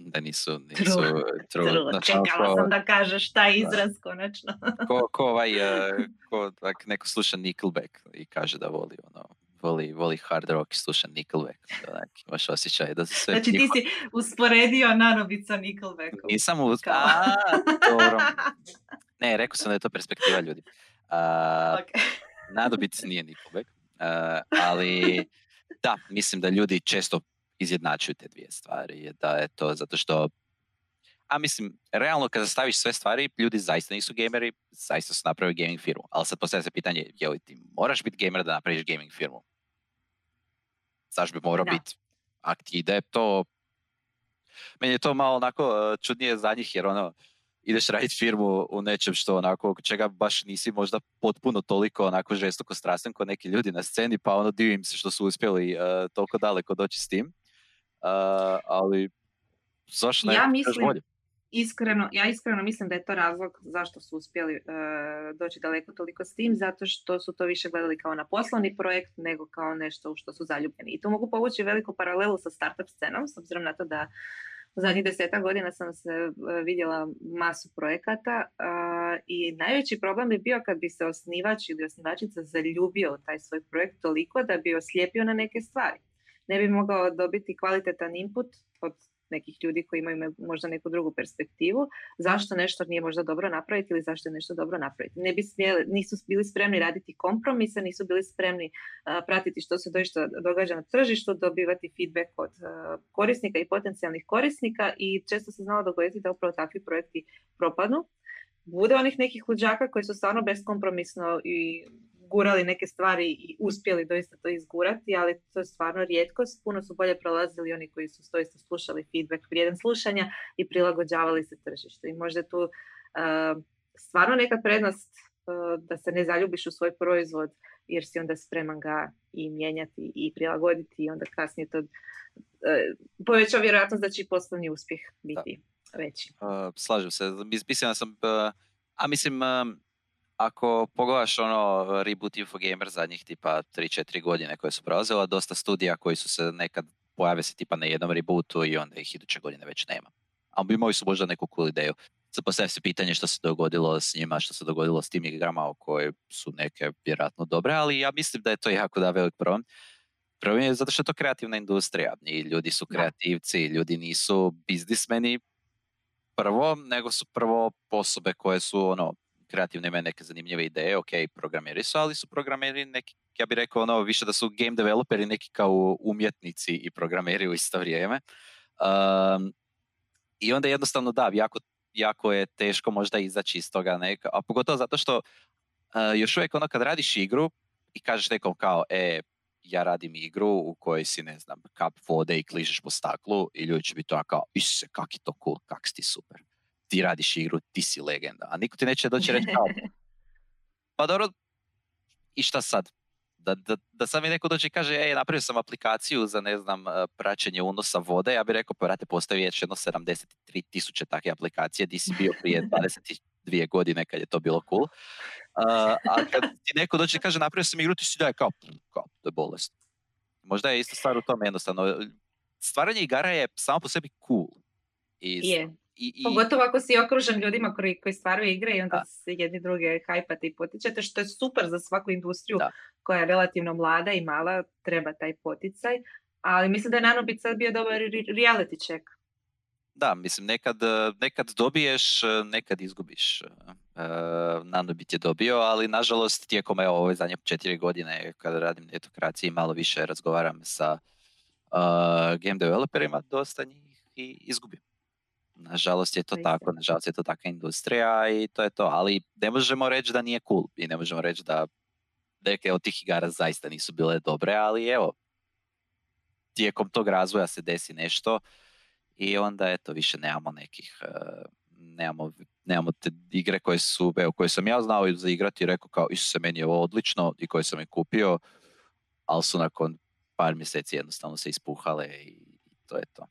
Da nisu, nisu true. true. Znači, Čekala sam da kažeš taj izraz da. konačno. ko, ko, ovaj, uh, ko ak neko sluša Nickelback i kaže da voli ono, voli, voli hard rock i sluša Nickelback. Da, imaš osjećaj da se sve... Znači ti si usporedio Nanobit sa Nickelbackom. Nisam. A, dobro. Ne, rekao sam da je to perspektiva ljudi. Uh, okay. Nadobit nije Nickelback, uh, ali da, mislim da ljudi često izjednačuju te dvije stvari. Da je to zato što a mislim, realno kada staviš sve stvari, ljudi zaista nisu gameri, zaista su napravili gaming firmu. Ali sad postavlja se pitanje, je li ti moraš biti gamer da napraviš gaming firmu? Zašto bi morao biti? Ak ti ide to... Meni je to malo onako čudnije za njih, jer ono, ideš raditi firmu u nečem što onako, čega baš nisi možda potpuno toliko onako žestoko strastven kod neki ljudi na sceni, pa ono divim se što su uspjeli uh, toliko daleko doći s tim. Ali zašto ne? Ja mislim, iskreno, ja iskreno mislim da je to razlog zašto su uspjeli uh, doći daleko toliko s tim, zato što su to više gledali kao na poslovni projekt nego kao nešto u što su zaljubljeni. I tu mogu povući veliku paralelu sa startup scenom, s obzirom na to da u zadnjih deseta godina sam se e, vidjela masu projekata i najveći problem je bio kad bi se osnivač ili osnivačica zaljubio u taj svoj projekt toliko da bi oslijepio na neke stvari. Ne bi mogao dobiti kvalitetan input od nekih ljudi koji imaju možda neku drugu perspektivu, zašto nešto nije možda dobro napraviti ili zašto je nešto dobro napraviti. Ne bi smjeli, nisu bili spremni raditi kompromise, nisu bili spremni pratiti što se doista događa na tržištu, dobivati feedback od korisnika i potencijalnih korisnika i često se znalo dogoditi da upravo takvi projekti propadnu. Bude onih nekih luđaka koji su stvarno beskompromisno i gurali neke stvari i uspjeli doista to izgurati, ali to je stvarno rijetkost. Puno su bolje prolazili oni koji su doista slušali feedback vrijedan slušanja i prilagođavali se tržištu. I možda tu uh, stvarno neka prednost uh, da se ne zaljubiš u svoj proizvod jer si onda spreman ga i mijenjati i prilagoditi i onda kasnije to uh, poveća vjerojatnost da će i poslovni uspjeh biti veći. slažem se. Mislim da sam, a mislim, ako pogledaš ono Reboot Infogamer zadnjih tipa 3-4 godine koje su prolazila, dosta studija koji su se nekad pojave se tipa na jednom rebootu i onda ih iduće godine već nema. Ali imali su možda neku cool ideju. Sad postavlja se pitanje što se dogodilo s njima, što se dogodilo s tim igrama o koje su neke vjerojatno dobre, ali ja mislim da je to jako da velik problem. Problem je zato što je to kreativna industrija i ljudi su kreativci, ljudi nisu biznismeni prvo, nego su prvo osobe koje su ono kreativne imaju neke zanimljive ideje, ok, programeri su, ali su programeri neki, ja bih rekao ono, više da su game developeri neki kao umjetnici i programeri u isto vrijeme. Um, I onda jednostavno da, jako, jako je teško možda izaći iz toga neka, a pogotovo zato što uh, još uvijek ono kad radiš igru i kažeš nekom kao, e, ja radim igru u kojoj si, ne znam, kap vode i kližeš po staklu i ljudi će biti to kao, isuse, kak je to cool, kak si ti super ti radiš igru, ti si legenda. A niko ti neće doći reći kao, pa dobro, i šta sad? Da, da, da sad mi neko dođe i kaže, ej, napravio sam aplikaciju za, ne znam, eh, praćenje unosa vode, ja bih rekao, pa vrate, postoji već jedno 73 tisuće takve aplikacije, di si bio prije 22 godine kad je to bilo cool. Uh, a kad ti neko dođe i kaže, napravio sam igru, ti si da kao, kao, to je bolest. Možda je isto stvar u tome jednostavno. Stvaranje igara je samo po sebi cool. I je. I, i... Pogotovo ako si okružen ljudima koji, koji stvaraju igre i onda da. se jedni druge hajpate i potičete, što je super za svaku industriju koja je relativno mlada i mala, treba taj poticaj, Ali mislim da je Nanobit sad bio dobar reality check. Da, mislim, nekad, e, nekad dobiješ, e, nekad izgubiš. Uh, Nanobit je dobio, ali nažalost tijekom evo, ove zadnje četiri godine kada radim netokraciji malo više razgovaram sa game developerima, dosta njih i izgubim. Nažalost je to tako, nažalost je to takva industrija i to je to, ali ne možemo reći da nije cool i ne možemo reći da neke od tih igara zaista nisu bile dobre, ali evo, tijekom tog razvoja se desi nešto i onda eto više nemamo nekih, uh, nemamo, nemamo te igre koje su, evo, koje sam ja znao zaigrati i rekao kao se meni je ovo odlično i koje sam i kupio, ali su nakon par mjeseci jednostavno se ispuhale i, to je to.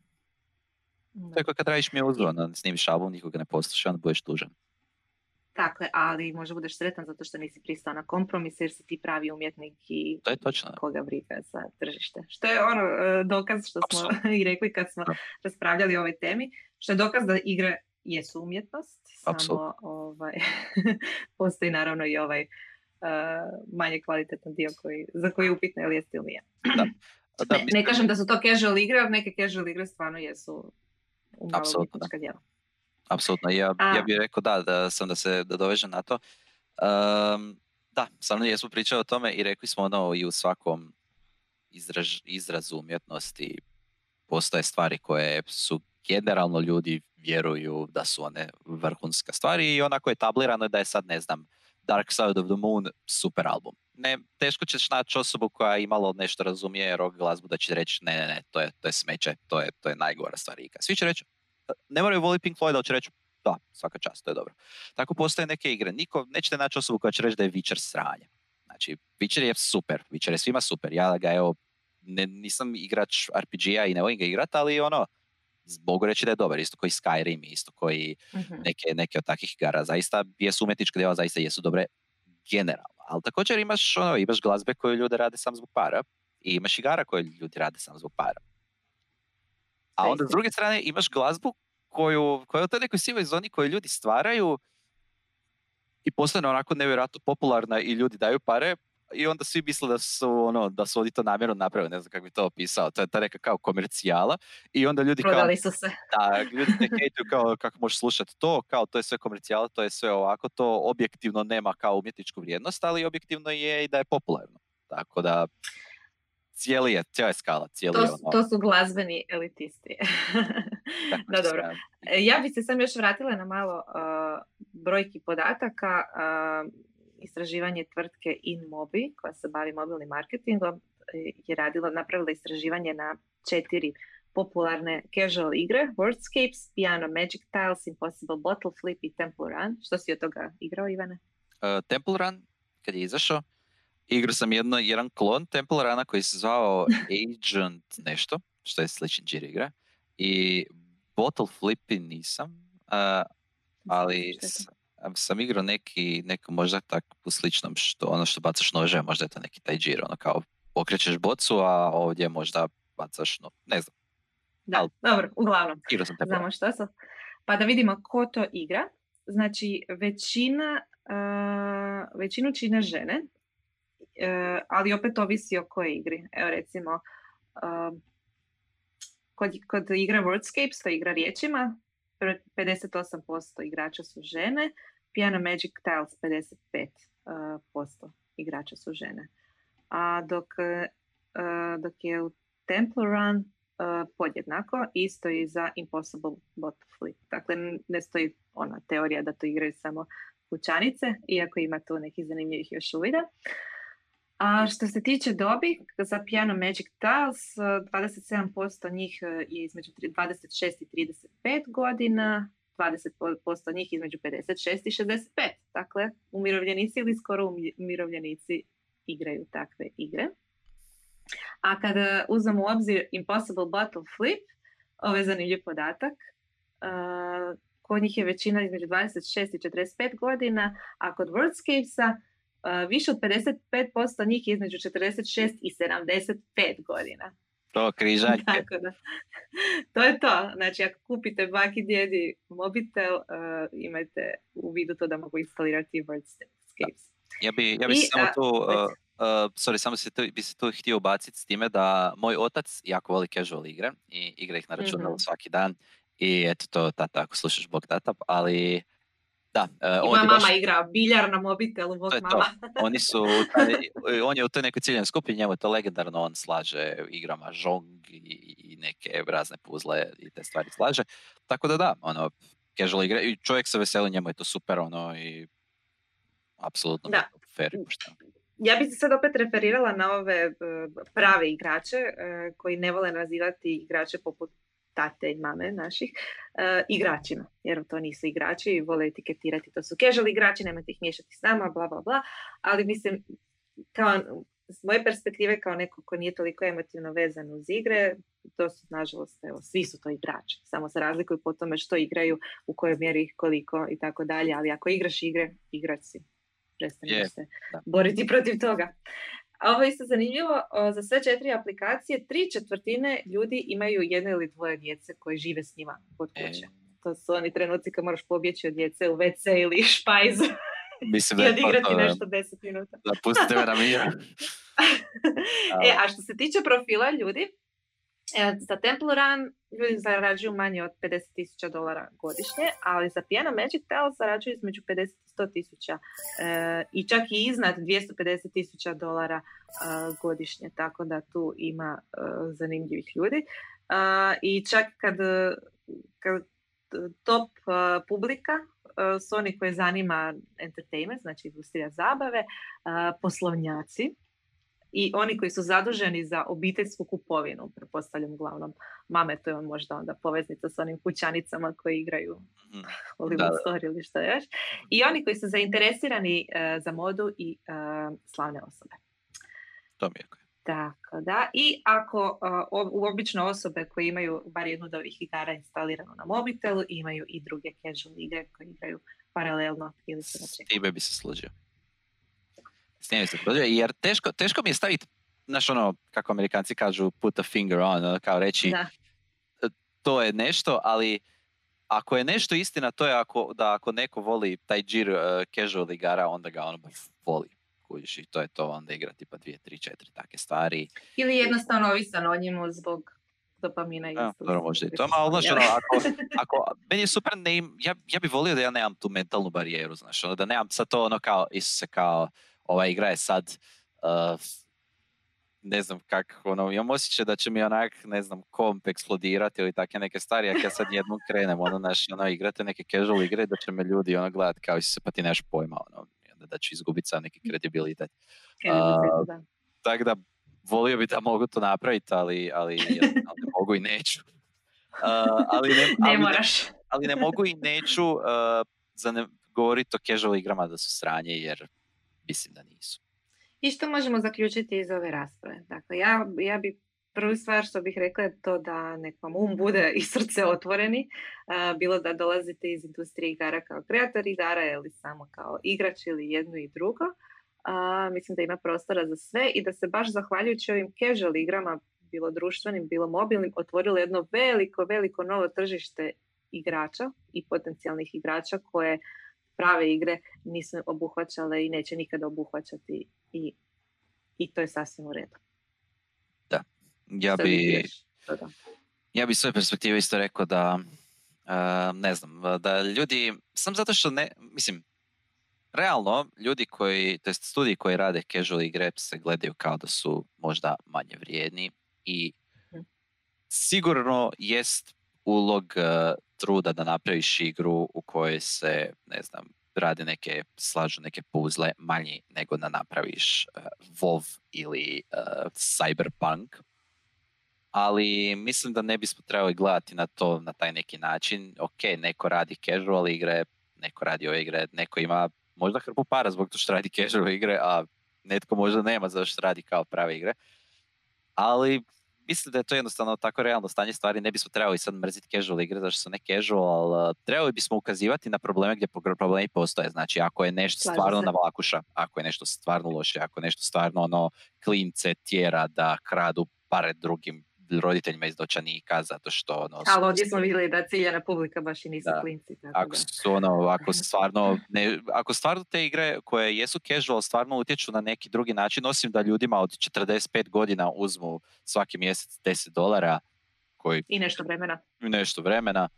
To je kad radiš mi uzvo, onda snimiš album, nikoga ne posluša, onda budeš tužan. Dakle, ali možda budeš sretan zato što nisi pristao na kompromis jer si ti pravi umjetnik i to je točno. koga briga za tržište. Što je ono e, dokaz što smo i rekli kad smo raspravljali o ovoj temi, što je dokaz da igre jesu umjetnost, samo ovaj, postoji naravno i ovaj uh, manje kvalitetan dio koji, za koji je upitno ili jeste ili nije. Da. Da, ne, ne kažem da su to casual igre, ali neke casual igre stvarno jesu djela. Apsolutno, ja, ja bih rekao da, da sam da se da dovežem na to. Um, da, samo jesmo pričali o tome i rekli smo ono i u svakom izraž, izrazu umjetnosti postoje stvari koje su generalno ljudi vjeruju da su one vrhunska stvari i onako je tablirano da je sad, ne znam, Dark Side of the Moon super album. Ne, teško ćeš naći osobu koja imalo nešto razumije rock glazbu da će reći ne, ne, ne, to je, to je smeće, to je, to je najgora stvar ikad. Svi će reći, ne moraju voliti Pink Floyd, ali će reći da, svaka čast, to je dobro. Tako postoje neke igre. Niko, nećete naći osobu koja će reći da je Witcher sranje. Znači, Witcher je super, Witcher je svima super. Ja ga, evo, ne, nisam igrač RPG-a i ne volim ga igrati, ali ono, mogu reći da je dobar, isto koji Skyrim, isto koji mhm. neke, neke od takvih igara. Zaista jesu umjetničke djela, zaista jesu dobre generalno. Ali također imaš, ono, imaš glazbe koje ljude rade sam zbog para i imaš igara koje ljudi rade sam zbog para. A onda s druge strane imaš glazbu koju, koja je u toj nekoj sivoj zoni koju ljudi stvaraju i postane onako nevjerojatno popularna i ljudi daju pare i onda svi misle da su ono da su oni to namjerno napravili, ne znam kako bi to opisao, to je ta neka kao komercijala i onda ljudi Prodali kao, su se. Da, ljudi ne kao kako možeš slušati to, kao to je sve komercijala, to je sve ovako, to objektivno nema kao umjetničku vrijednost, ali objektivno je i da je popularno. Tako da cijeli je, cijela je skala. Cijeli to, je ono... to su glazbeni elitisti. da, dobro. E, ja bih se sam još vratila na malo uh, brojki podataka. Uh, istraživanje tvrtke InMobi, koja se bavi mobilnim marketingom, e, je radila, napravila istraživanje na četiri popularne casual igre, Wordscapes, Piano Magic Tiles, Impossible Bottle Flip i Temple Run. Što si od toga igrao, Ivane? Uh, Temple Run, kad je izašao, igrao sam jedno, jedan klon Temple Rana koji se zvao Agent nešto, što je sličan džir igra. I Bottle Flippy nisam, uh, ali sam igrao neki, neko možda tako sličnom što ono što bacaš nože, možda je to neki taj džir, ono kao okrećeš bocu, a ovdje možda bacaš, no, ne znam. Da, dobro, uglavnom. Sam Znamo što su. Pa da vidimo ko to igra. Znači, većina, uh, većinu čine žene, uh, ali opet ovisi o kojoj igri. Evo recimo, uh, kod, kod igre Wordscapes, to igra riječima, 58% igrača su žene, Piano Magic Tiles 55% igrača su žene. A dok, dok je u Temple Run podjednako, isto i za Impossible Bot Flip. Dakle, ne stoji ona teorija da to igraju samo kućanice, iako ima tu nekih zanimljivih još uvida. A što se tiče dobi, za Piano Magic Tiles, 27% njih je između 26 i 35 godina, 20% njih između 56 i 65. Dakle, umirovljenici ili skoro umirovljenici igraju takve igre. A kada uzmemo u obzir Impossible Bottle Flip, ovo je zanimljiv podatak, uh, kod njih je većina između 26 i 45 godina, a kod Wordscapesa više od 55% njih je između 46 i 75 godina. To križanje. to je to. Znači, ako kupite baki djedi mobitel, uh, imajte u vidu to da mogu instalirati Wordscapes. Ja bi, ja bi samo tu uh, sorry, samo se tu, bi se tu htio ubaciti s time da moj otac jako voli casual igre i igra ih na računalu Mhm. svaki dan i eto to, tata, ako slušaš bog tata, ali da, uh, I on moja je baš- mama igra biljar na mobitelu, To je to. mama. oni su, taj- on je u toj nekoj ciljenoj skupini, njemu je to legendarno, on slaže igrama žong i, i neke razne puzle i te stvari slaže. Tako da da, ono, casual igre, i čovjek se veseli, njemu je to super, ono, i apsolutno Da. fair i pošteno. Ja bih se sad opet referirala na ove e, prave igrače e, koji ne vole nazivati igrače poput tate i mame naših e, igračima, jer to nisu igrači i vole etiketirati, to su casual igrači, nemojte ih miješati s nama, bla, bla, bla, ali mislim, kao, s moje perspektive kao neko ko nije toliko emotivno vezan uz igre, to su, nažalost, evo, svi su to igrači, samo se razlikuju po tome što igraju, u kojoj mjeri, koliko i tako dalje, ali ako igraš igre, igrač si. Prestaneš Je, se boriti protiv toga. A ovo je isto zanimljivo, za sve četiri aplikacije, tri četvrtine ljudi imaju jedno ili dvoje djece koje žive s njima kod E. kuće. To su oni trenuci kad moraš pobjeći od djece u WC ili špajzu Mislim da i odigrati da- nešto deset minuta. da pustite me na e, a što se tiče profila ljudi, e, za Temple Run ljudi zarađuju manje od 50.000 dolara godišnje, ali za Piano Magic Tales zarađuju između 50 i 100 tisuća e, i čak i iznad 250 tisuća dolara e, godišnje, tako da tu ima e, zanimljivih ljudi. I čak kad, kad top e, publika e, su oni koje zanima entertainment, znači industrija zabave, e, poslovnjaci i oni koji su zaduženi za obiteljsku kupovinu, pretpostavljam uglavnom mame, to je on možda onda poveznica s onim kućanicama koji igraju Mhm. Hollywood da. Story ili što još. I oni koji su zainteresirani e, za modu i e, slavne osobe. To mi je. Tako da, i ako uh, obično osobe koje imaju bar jednu od ovih igara instaliranu na mobitelu, imaju i druge casual igre koje igraju paralelno ili se time bi se složio. S bi se složio, jer teško, teško mi je staviti, znaš ono, kako amerikanci kažu, put a finger on, ono, kao reći, Da, to je nešto, ali ako je nešto istina, to je ako, da ako neko voli taj džir uh, casual igara, onda ga ono voli. Kužiš, i to je to, onda igra tipa dvije, tri, četiri takve stvari. ili jednostavno ovisan o njemu zbog dopamina. i Ja, dobro, možda i to, ali znaš, ono, ako, ako, meni je super, ne ja, ja bi volio da ja nemam tu mentalnu barijeru, znaš, ono, da nemam sad to ono kao, Isuse, kao, ova igra je sad, uh, ne znam kak, ono, imam osjećaj da će mi onak, ne znam, komp eksplodirati ili takve neke stvari, ako ja sad jednom krenem, ono, znaš, ono, igrate neke casual igre, da će me ljudi, ono, gledat kao, Isuse, pa ti nemaš pojma, ono, onda da ću izgubiti sad neki kredibilitet. Da. Tako da, volio bi da mogu to napraviti, ali, ali jednostavno ne mogu i neću. Uh, ali ne, Ne ali ne, moraš. ali ne mogu i neću uh, zane- govoriti o casual igrama da su sranje, jer mislim da nisu. I što možemo zaključiti iz ove rasprave? Dakle, ja, ja bi prvu stvar što bih rekla je to da nek vam um bude i srce otvoreni, bilo da dolazite iz industrije igara kao kreator igara ili samo kao igrač ili jedno i drugo. Mislim da ima prostora za sve i da se baš zahvaljujući ovim casual igrama, bilo društvenim, bilo mobilnim, otvorilo jedno veliko, veliko novo tržište igrača i potencijalnih igrača koje prave igre nisu obuhvaćale i neće nikada obuhvaćati i, i to je sasvim u redu. Ja Što bi, bih dodala? ja bi svoje perspektive isto rekao da, uh, ne znam, da ljudi, sam zato što ne, mislim, realno, ljudi koji, to jest studiji koji rade casual igre se gledaju kao da su možda manje vrijedni i Mhm. sigurno jest ulog uh, truda da napraviš igru u kojoj se, ne znam, rade neke, slažu neke puzle manji nego da napraviš uh, WoW ili uh, Cyberpunk. Ali mislim da ne bismo trebali gledati na to na taj neki način. Ok, neko radi casual igre, neko radi ove igre, neko ima možda hrpu para zbog toga što radi casual igre, a netko možda nema zato što radi kao prave igre. Ali mislim da je to jednostavno tako realno stanje stvari. Ne bismo trebali sad mrziti casual igre, zato što su ne casual, ali trebali bismo ukazivati na probleme gdje problemi postoje. Znači, ako je nešto Slažem stvarno se. navlakuša, ako je nešto stvarno loše, ako je nešto stvarno ono klince tjera da kradu pare drugim roditeljima iz dočanika, zato što ono... Ali ovdje smo vidjeli da ciljena publika baš i nisu Da. klinci. Tako Ako su ono, ako stvarno, ne, ako stvarno te igre koje jesu casual stvarno utječu na neki drugi način, osim da ljudima od 45 godina uzmu svaki mjesec 10 dolara, koji I nešto vremena. nešto vremena,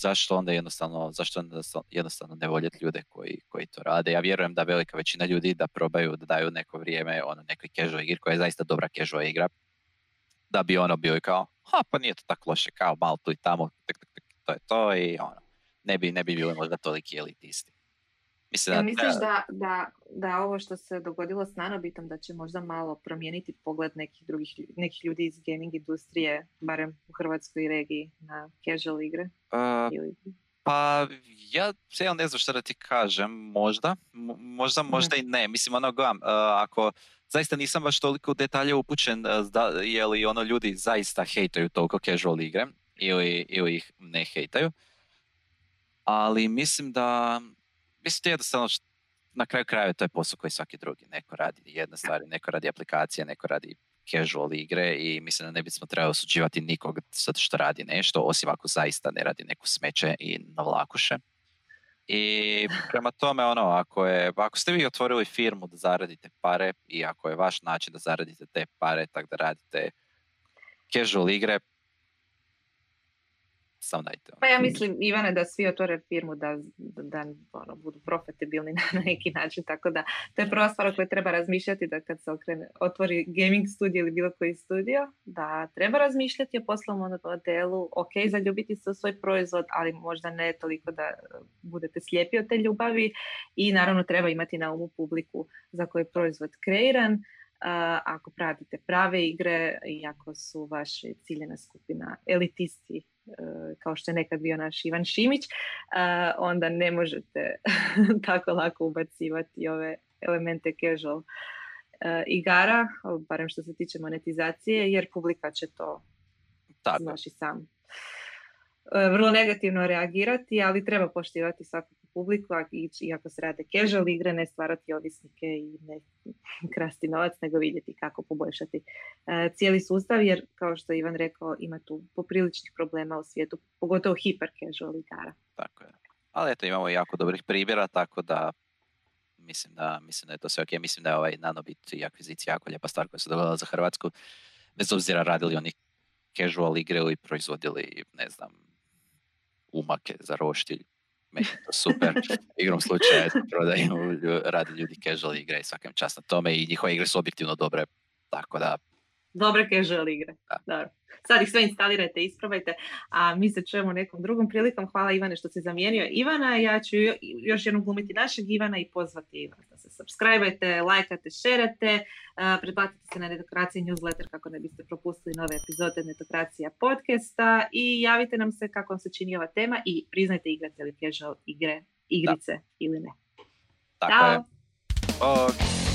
zašto onda jednostavno, zašto onda jednostavno ne voljeti ljude koji, koji to rade. Ja vjerujem da velika većina ljudi da probaju, da daju neko vrijeme ono, nekoj casual igri koja je zaista dobra casual igra, da bi ono bio i kao, ha pa nije to tako loše, kao malo tu i tamo, tek, tek, tek, to je to i ono, ne bi, ne bi bili možda toliki elitisti. Mislim Jel da, misliš da, da, da ovo što se dogodilo s nanobitom da će možda malo promijeniti pogled nekih drugih nekih ljudi iz gaming industrije, barem u Hrvatskoj regiji, na casual igre? Ili... Pa ja ja ne znam šta da ti kažem, možda, mo- možda, možda i ne. Mislim, ono, gledam, uh, ako zaista nisam baš toliko detalje upućen, uh, da, je li ono ljudi zaista hejtaju toliko casual igre ili, ili ih ne hejtaju, ali mislim da, mislim da jednostavno na kraju krajeva to je posao koji svaki drugi. Neko radi jedne stvari, neko radi aplikacije, neko radi casual igre i mislim da ne bismo trebali osuđivati nikog zato što radi nešto, osim ako zaista ne radi neku smeće i navlakuše. I prema tome, ono, ako, je, ako ste vi otvorili firmu da zaradite pare i ako je vaš način da zaradite te pare, tak da radite casual igre, samo dajte. Pa ja mislim, Ivane, da svi otvore firmu da, da, da, ono, budu profitabilni na neki način, tako da to je prva stvar o kojoj treba razmišljati da kad se okrene, otvori gaming studio ili bilo koji studio, da treba razmišljati o poslovnom modelu, ok, zaljubiti se u svoj proizvod, ali možda ne toliko da e, budete slijepi od te ljubavi i naravno treba imati na umu publiku za koji je proizvod kreiran, a, ako pratite prave igre i ako su vaši ciljena skupina elitisti kao što je nekad bio naš Ivan Šimić, a, onda ne možete tako lako ubacivati ove elemente casual e, igara, barem što se tiče monetizacije, jer publika će to, Tako, znaš i sam, vrlo negativno reagirati, ali treba poštivati svaku publiku, i- iako se rade casual igre, ne stvarati ovisnike i ne krasti novac, nego vidjeti kako poboljšati e, cijeli sustav, jer kao što je Ivan rekao, ima tu popriličnih problema u svijetu, pogotovo hiper casual igara. tako je. Ali eto, imamo jako dobrih primjera, tako da mislim da, mislim da je to sve ok. Mislim da je ovaj nanobit i akvizicija jako lijepa stvar koja se dogodila za Hrvatsku. Bez obzira radili oni casual igre ili proizvodili, ne znam, umake za roštilj. To super. Igrom slučaja prodaju, rade ljudi casual igre i svakim čast na tome i njihove igre su objektivno dobre. Tako da, Dobre casual igre. Dobro. Sad ih sve instalirajte, isprobajte, a mi se čujemo nekom drugom prilikom. Hvala Ivane što si zamijenio Ivana. Ja ću jo- još jednom glumiti našeg Ivana i pozvati vas da se subscribe-ajte, lajkate, šerate, pretplatite se na Netokraciji newsletter kako ne biste propustili nove epizode Netokracija podcasta i javite nam se kako vam se čini ova tema i priznajte igrate li casual igre, igrice ili ne. tako je. Bog.